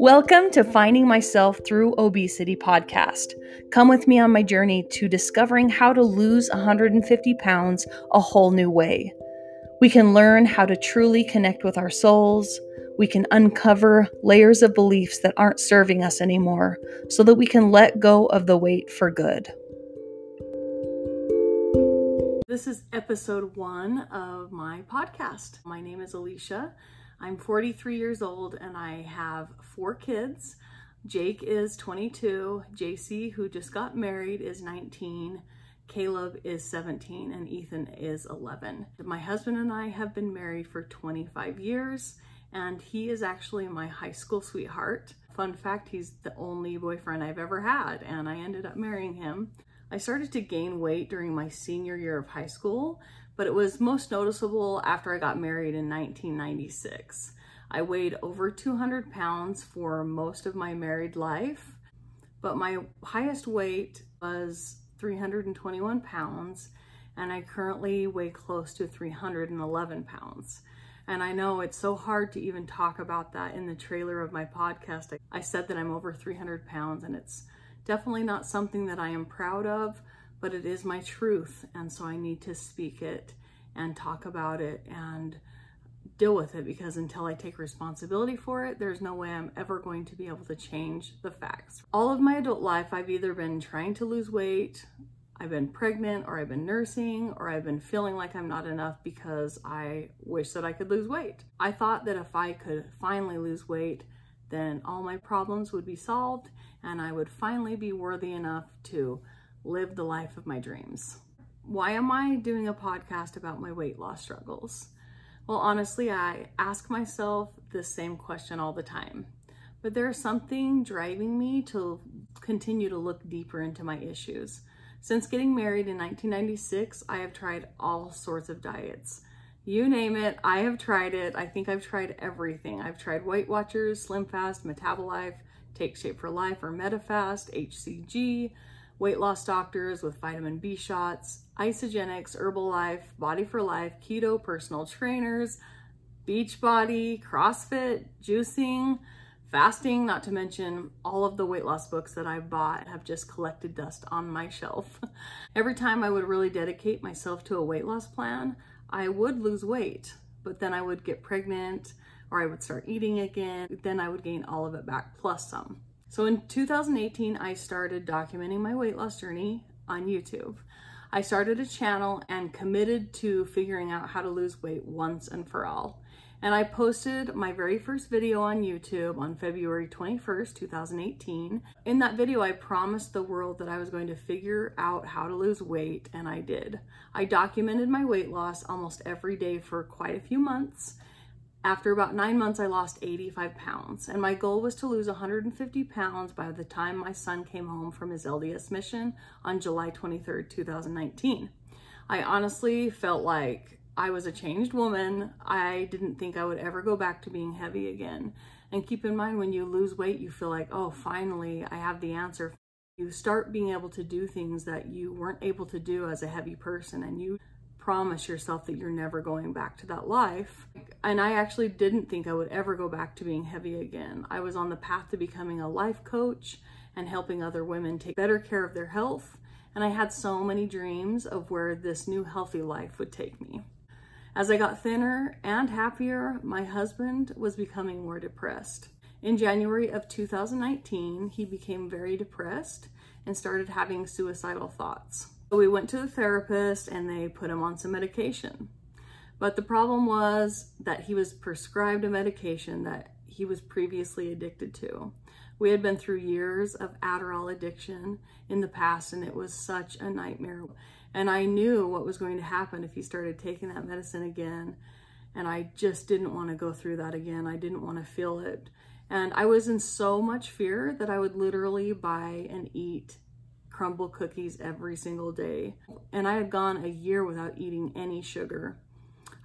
Welcome to Finding Myself Through Obesity podcast. Come with me on my journey to discovering how to lose 150 pounds a whole new way. We can learn how to truly connect with our souls. We can uncover layers of beliefs that aren't serving us anymore so that we can let go of the weight for good. This is episode one of my podcast. My name is Alicia. I'm 43 years old and I have four kids. Jake is 22, JC, who just got married, is 19, Caleb is 17, and Ethan is 11. My husband and I have been married for 25 years, and he is actually my high school sweetheart. Fun fact, he's the only boyfriend I've ever had, and I ended up marrying him. I started to gain weight during my senior year of high school, but it was most noticeable after I got married in 1996. I weighed over 200 pounds for most of my married life, but my highest weight was 321 pounds, and I currently weigh close to 311 pounds. And I know it's so hard to even talk about that in the trailer of my podcast. I said that I'm over 300 pounds, and it's definitely not something that I am proud of, but it is my truth. And so I need to speak it and talk about it and deal with it because until I take responsibility for it, there's no way I'm ever going to be able to change the facts. All of my adult life, I've either been trying to lose weight, I've been pregnant, or I've been nursing, or I've been feeling like I'm not enough because I wish that I could lose weight. I thought that if I could finally lose weight, then all my problems would be solved and I would finally be worthy enough to live the life of my dreams. Why am I doing a podcast about my weight loss struggles? Well, honestly, I ask myself the same question all the time, but there's something driving me to continue to look deeper into my issues. Since getting married in 1996, I have tried all sorts of diets. You name it, I have tried it. I think I've tried everything. I've tried Weight Watchers, Slim Fast, Metabolife, Take Shape for Life or Medifast, HCG, weight loss doctors with vitamin B shots, Isagenix, Herbalife, Body for Life, keto personal trainers, Beachbody, CrossFit, juicing, fasting, not to mention all of the weight loss books that I bought have just collected dust on my shelf. Every time I would really dedicate myself to a weight loss plan, I would lose weight, but then I would get pregnant or I would start eating again. Then I would gain all of it back plus some. So in 2018, I started documenting my weight loss journey on YouTube. I started a channel and committed to figuring out how to lose weight once and for all. And I posted my very first video on YouTube on February 21st, 2018. In that video, I promised the world that I was going to figure out how to lose weight, and I did. I documented my weight loss almost every day for quite a few months, after about nine months, I lost 85 pounds, and my goal was to lose 150 pounds by the time my son came home from his LDS mission on July 23rd, 2019. I honestly felt like I was a changed woman. I didn't think I would ever go back to being heavy again. And keep in mind, when you lose weight, you feel like, oh, finally, I have the answer. You start being able to do things that you weren't able to do as a heavy person, and you promise yourself that you're never going back to that life. And I actually didn't think I would ever go back to being heavy again. I was on the path to becoming a life coach and helping other women take better care of their health. And I had so many dreams of where this new healthy life would take me. As I got thinner and happier, my husband was becoming more depressed. In January of 2019, he became very depressed and started having suicidal thoughts. We went to the therapist and they put him on some medication. But the problem was that he was prescribed a medication that he was previously addicted to. We had been through years of Adderall addiction in the past and it was such a nightmare. And I knew what was going to happen if he started taking that medicine again. And I just didn't want to go through that again. I didn't want to feel it. And I was in so much fear that I would literally buy and eat Crumbl cookies every single day. And I had gone a year without eating any sugar.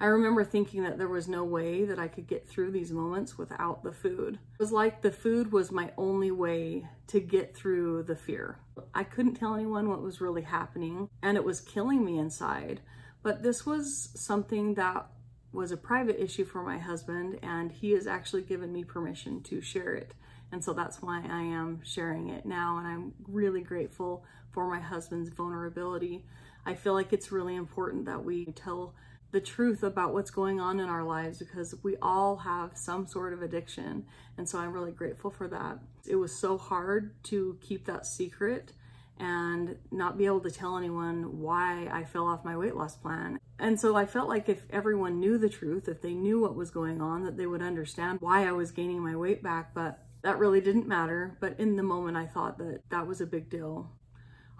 I remember thinking that there was no way that I could get through these moments without the food. It was like the food was my only way to get through the fear. I couldn't tell anyone what was really happening and it was killing me inside. But this was something that was a private issue for my husband, and he has actually given me permission to share it. And so that's why I am sharing it now. And I'm really grateful for my husband's vulnerability. I feel like it's really important that we tell the truth about what's going on in our lives because we all have some sort of addiction. And so I'm really grateful for that. It was so hard to keep that secret and not be able to tell anyone why I fell off my weight loss plan. And so I felt like if everyone knew the truth, if they knew what was going on, that they would understand why I was gaining my weight back. But that really didn't matter. But in the moment, I thought that that was a big deal.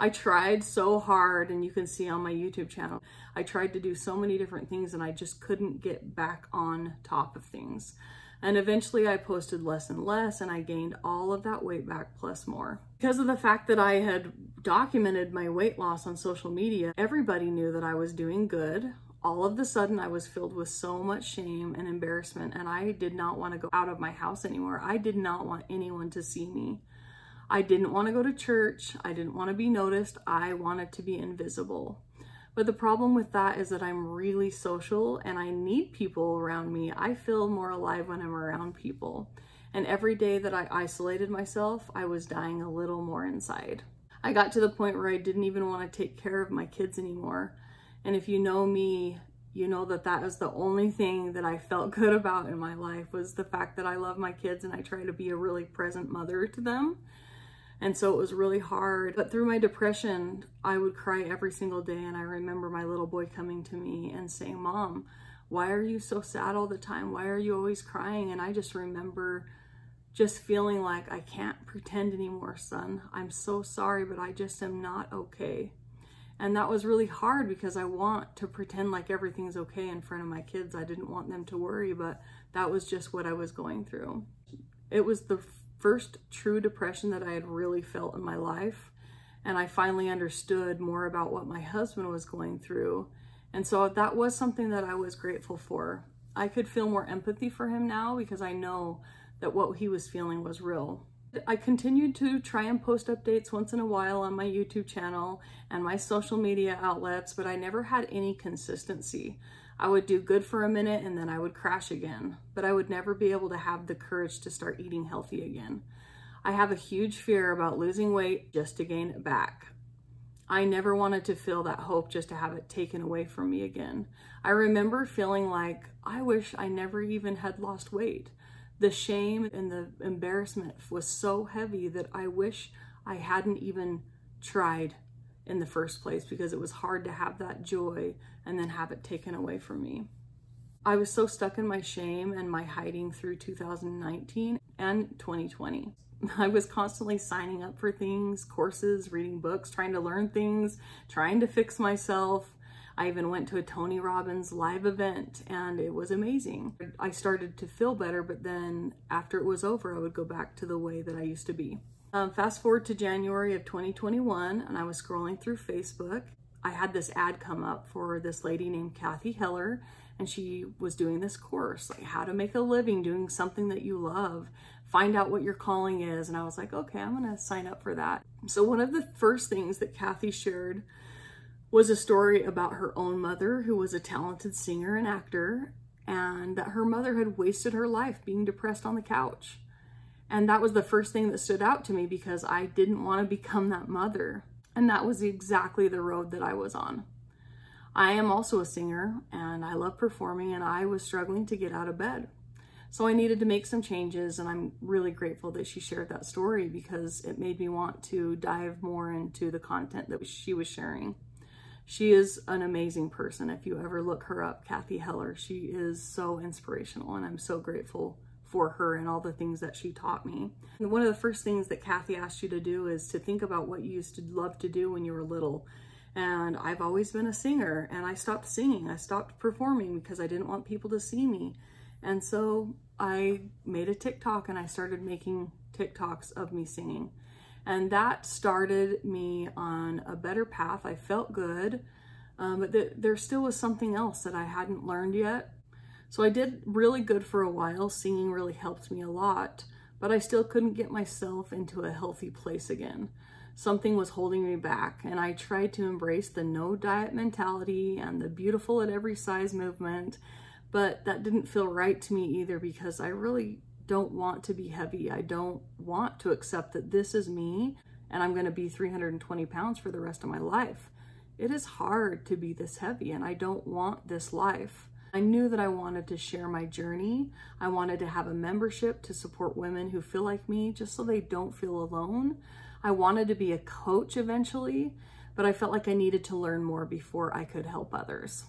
I tried so hard, and you can see on my YouTube channel, I tried to do so many different things and I just couldn't get back on top of things. And eventually I posted less and less and I gained all of that weight back plus more. Because of the fact that I had documented my weight loss on social media, everybody knew that I was doing good. All of the sudden I was filled with so much shame and embarrassment and I did not want to go out of my house anymore. I did not want anyone to see me. I didn't want to go to church. I didn't want to be noticed. I wanted to be invisible. But the problem with that is that I'm really social and I need people around me. I feel more alive when I'm around people. And every day that I isolated myself, I was dying a little more inside. I got to the point where I didn't even want to take care of my kids anymore. And if you know me, you know that that is the only thing that I felt good about in my life was the fact that I love my kids and I try to be a really present mother to them. And so it was really hard. But through my depression, I would cry every single day. And I remember my little boy coming to me and saying, Mom, why are you so sad all the time? Why are you always crying? And I just remember just feeling like I can't pretend anymore, son. I'm so sorry, but I just am not okay. And that was really hard because I want to pretend like everything's okay in front of my kids. I didn't want them to worry, but that was just what I was going through. It was the first true depression that I had really felt in my life. And I finally understood more about what my husband was going through. And so that was something that I was grateful for. I could feel more empathy for him now because I know that what he was feeling was real. I continued to try and post updates once in a while on my YouTube channel and my social media outlets, but I never had any consistency. I would do good for a minute and then I would crash again, but I would never be able to have the courage to start eating healthy again. I have a huge fear about losing weight just to gain it back. I never wanted to feel that hope just to have it taken away from me again. I remember feeling like I wish I never even had lost weight. The shame and the embarrassment was so heavy that I wish I hadn't even tried in the first place because it was hard to have that joy and then have it taken away from me. I was so stuck in my shame and my hiding through 2019 and 2020. I was constantly signing up for things, courses, reading books, trying to learn things, trying to fix myself. I even went to a Tony Robbins live event and it was amazing. I started to feel better, but then after it was over, I would go back to the way that I used to be. Um, fast forward to January of 2021, and I was scrolling through Facebook. I had this ad come up for this lady named Cathy Heller, and she was doing this course, like how to make a living doing something that you love, find out what your calling is. And I was like, okay, I'm gonna sign up for that. So one of the first things that Cathy shared was a story about her own mother, who was a talented singer and actor, and that her mother had wasted her life being depressed on the couch. And that was the first thing that stood out to me because I didn't want to become that mother. And that was exactly the road that I was on. I am also a singer and I love performing, and I was struggling to get out of bed. So I needed to make some changes, and I'm really grateful that she shared that story because it made me want to dive more into the content that she was sharing. She is an amazing person. If you ever look her up, Cathy Heller, she is so inspirational, and I'm so grateful for her and all the things that she taught me. And one of the first things that Cathy asked you to do is to think about what you used to love to do when you were little. And I've always been a singer and I stopped singing. I stopped performing because I didn't want people to see me. And so I made a TikTok and I started making TikToks of me singing. And that started me on a better path. I felt good, um, but th there still was something else that I hadn't learned yet so I did really good for a while. Singing really helped me a lot, but I still couldn't get myself into a healthy place again. Something was holding me back, and I tried to embrace the no diet mentality and the beautiful at every size movement, But that didn't feel right to me either because I really don't want to be heavy. I don't want to accept that this is me and I'm going to be 320 pounds for the rest of my life. It is hard to be this heavy and I don't want this life. I knew that I wanted to share my journey. I wanted to have a membership to support women who feel like me just so they don't feel alone. I wanted to be a coach eventually, but I felt like I needed to learn more before I could help others.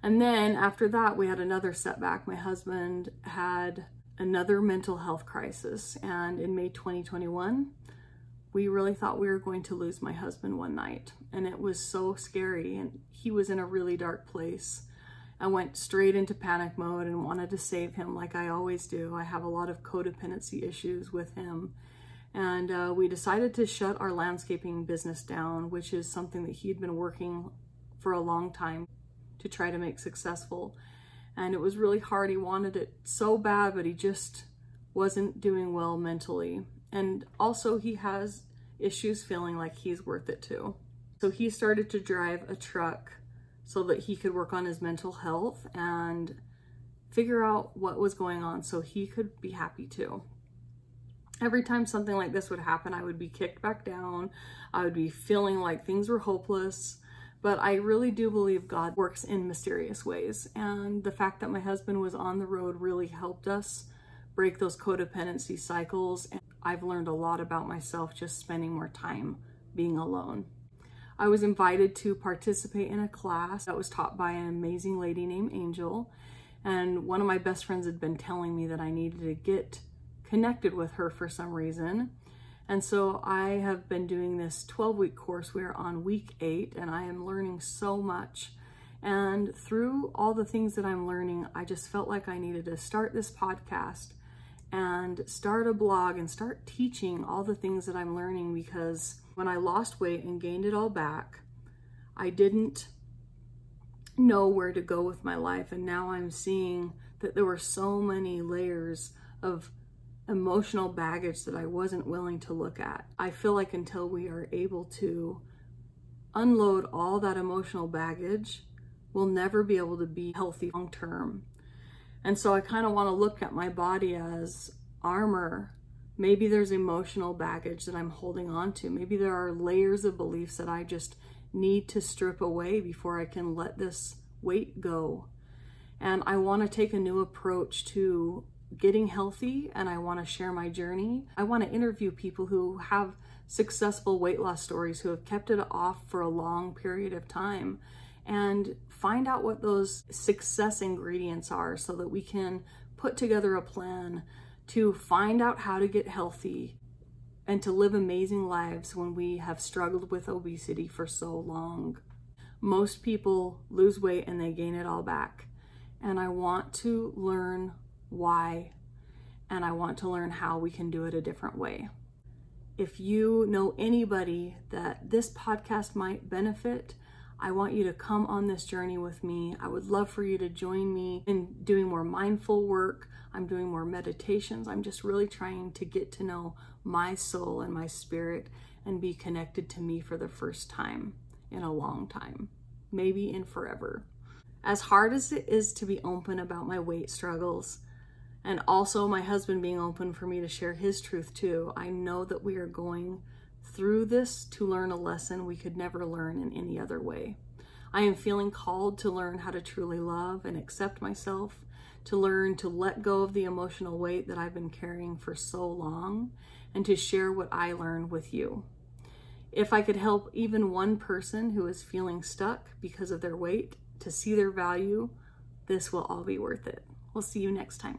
And then after that, we had another setback. My husband had another mental health crisis. And in May 2021, we really thought we were going to lose my husband one night. And it was so scary. And he was in a really dark place. I went straight into panic mode and wanted to save him like I always do. I have a lot of codependency issues with him. And uh, we decided to shut our landscaping business down, which is something that he had been working for a long time to try to make successful. And it was really hard. He wanted it so bad, but he just wasn't doing well mentally. And also, he has issues feeling like he's worth it too. So he started to drive a truck so that he could work on his mental health and figure out what was going on so he could be happy too. Every time something like this would happen, I would be kicked back down. I would be feeling like things were hopeless. But I really do believe God works in mysterious ways. And the fact that my husband was on the road really helped us break those codependency cycles. And I've learned a lot about myself just spending more time being alone. I was invited to participate in a class that was taught by an amazing lady named Angel. And one of my best friends had been telling me that I needed to get connected with her for some reason. And so I have been doing this 12 week course. We're on week eight, and I am learning so much. And through all the things that I'm learning, I just felt like I needed to start this podcast and start a blog and start teaching all the things that I'm learning because when I lost weight and gained it all back, I didn't know where to go with my life. And now I'm seeing that there were so many layers of emotional baggage that I wasn't willing to look at. I feel like until we are able to unload all that emotional baggage, we'll never be able to be healthy long term. And so I kind of want to look at my body as armor Maybe there's emotional baggage that I'm holding on to. Maybe there are layers of beliefs that I just need to strip away before I can let this weight go. And I want to take a new approach to getting healthy and I want to share my journey. I want to interview people who have successful weight loss stories who have kept it off for a long period of time and find out what those success ingredients are so that we can put together a plan to find out how to get healthy and to live amazing lives when we have struggled with obesity for so long. Most people lose weight and they gain it all back. And I want to learn why, and I want to learn how we can do it a different way. If you know anybody that this podcast might benefit, I want you to come on this journey with me. I would love for you to join me in doing more mindful work. I'm doing more meditations. I'm just really trying to get to know my soul and my spirit and be connected to me for the first time in a long time, maybe in forever. As hard as it is to be open about my weight struggles, and also my husband being open for me to share his truth too, I know that we are going through this to learn a lesson we could never learn in any other way. I am feeling called to learn how to truly love and accept myself, to learn to let go of the emotional weight that I've been carrying for so long, and to share what I learned with you. If I could help even one person who is feeling stuck because of their weight to see their value, this will all be worth it. We'll see you next time.